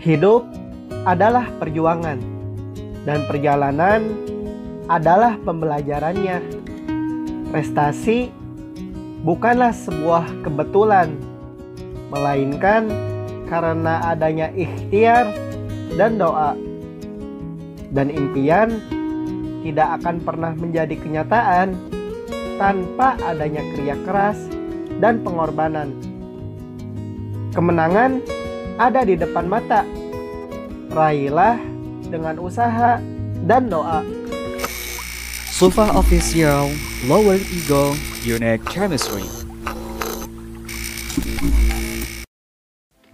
Hidup adalah perjuangan, dan perjalanan adalah pembelajarannya. Prestasi bukanlah sebuah kebetulan, melainkan karena adanya ikhtiar dan doa. Dan impian tidak akan pernah menjadi kenyataan tanpa adanya kerja keras dan pengorbanan. Kemenangan ada di depan mata. Raihlah dengan usaha dan doa. Sufa Official Lower Ego Unique Chemistry